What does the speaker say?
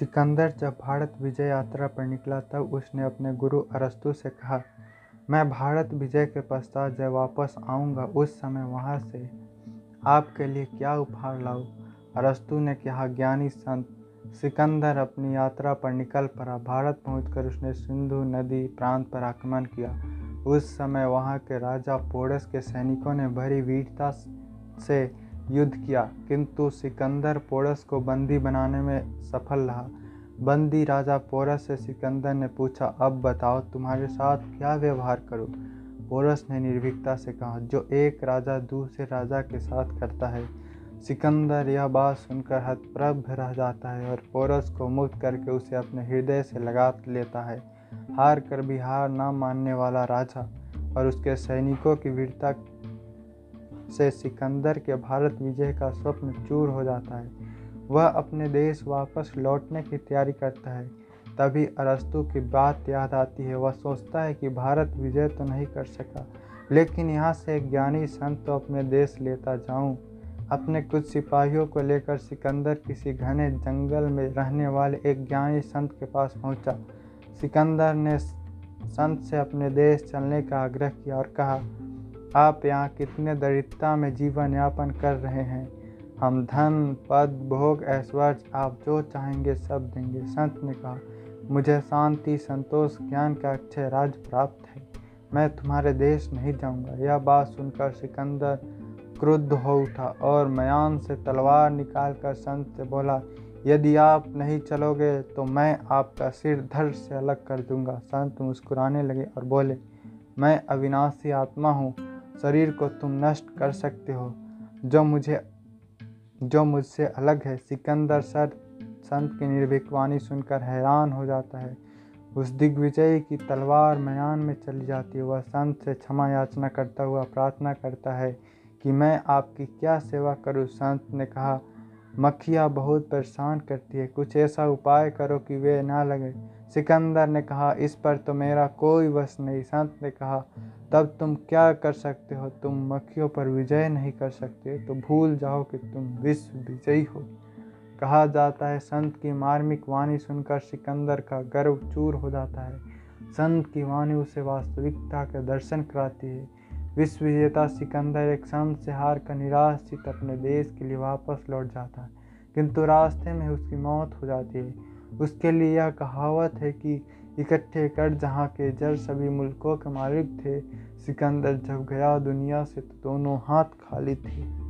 सिकंदर जब भारत विजय यात्रा पर निकला, तब उसने अपने गुरु अरस्तु से कहा, मैं भारत विजय के पश्चात जब वापस आऊँगा, उस समय वहाँ से आपके लिए क्या उपहार लाऊं? अरस्तु ने कहा, ज्ञानी संत, सिकंदर अपनी यात्रा पर निकल पड़ा। भारत पहुंचकर उसने सिंधु नदी प्रांत पर आक्रमण किया। उस समय वहाँ के राजा पोरस के सैनिकों ने भरी वीरता से युद्ध किया, किंतु सिकंदर पोरस को बंदी बनाने में सफल रहा। बंदी राजा पोरस से सिकंदर ने पूछा, अब बताओ तुम्हारे साथ क्या व्यवहार करूँ? पोरस ने निर्भीकता से कहा, जो एक राजा दूसरे राजा के साथ करता है। सिकंदर यह बात सुनकर हतप्रभ रह जाता है और पोरस को मुक्त करके उसे अपने हृदय से लगा लेता है। हार कर भी हार न मानने वाला राजा और उसके सैनिकों की वीरता से सिकंदर के भारत विजय का स्वप्न चूर हो जाता है। वह अपने देश वापस लौटने की तैयारी करता है। तभी अरस्तु की बात याद आती है। वह सोचता है कि भारत विजय तो नहीं कर सका, लेकिन यहाँ से एक ज्ञानी संत तो अपने देश लेता जाऊँ। अपने कुछ सिपाहियों को लेकर सिकंदर किसी घने जंगल में रहने वाले एक ज्ञानी संत के पास पहुँचा। सिकंदर ने संत से अपने देश चलने का आग्रह किया और कहा आप यहाँ कितने दरिद्रता में जीवन यापन कर रहे हैं? हम धन, पद, भोग, ऐश्वर्य, आप जो चाहेंगे सब देंगे। संत ने कहा, मुझे शांति, संतोष, ज्ञान का अक्षय राज प्राप्त है। मैं तुम्हारे देश नहीं जाऊँगा। यह बात सुनकर सिकंदर क्रुद्ध हो उठा और मयान से तलवार निकालकर संत से बोला, यदि आप नहीं चलोगे तो मैं आपका सिर धड़ से अलग कर दूँगा। संत मुस्कुराने लगे और बोले, मैं अविनाशी आत्मा हूँ। शरीर को तुम नष्ट कर सकते हो। जो मुझे, जो मुझसे अलग है, सिकंदर सर, संत की निर्भीकवाणी सुनकर हैरान हो जाता है। उस दिग्विजय की तलवार मयान में चली जाती है। वह संत से क्षमा याचना करता हुआ प्रार्थना करता है कि मैं आपकी क्या सेवा करूँ? संत ने कहा मक्खियाँ बहुत परेशान करती है। कुछ ऐसा उपाय करो कि वे ना लगे। सिकंदर ने कहा, इस पर तो मेरा कोई वश नहीं। संत ने कहा, तब तुम क्या कर सकते हो? तुम मक्खियों पर विजय नहीं कर सकते। तो भूल जाओ कि तुम विश्व विजयी हो। कहा जाता है, संत की मार्मिक वाणी सुनकर सिकंदर का गर्व चूर हो जाता है। संत की वाणी उसे वास्तविकता का दर्शन कराती है। विश्व विजेता सिकंदर एक संत से हार कर निराशित अपने देश के लिए वापस लौट जाता है। किंतु रास्ते में उसकी मौत हो जाती है। उसके लिए यह कहावत है कि इकट्ठे कर जहाँ के जब सभी मुल्कों के मालिक थे, सिकंदर जब गया दुनिया से तो दोनों हाथ खाली थे।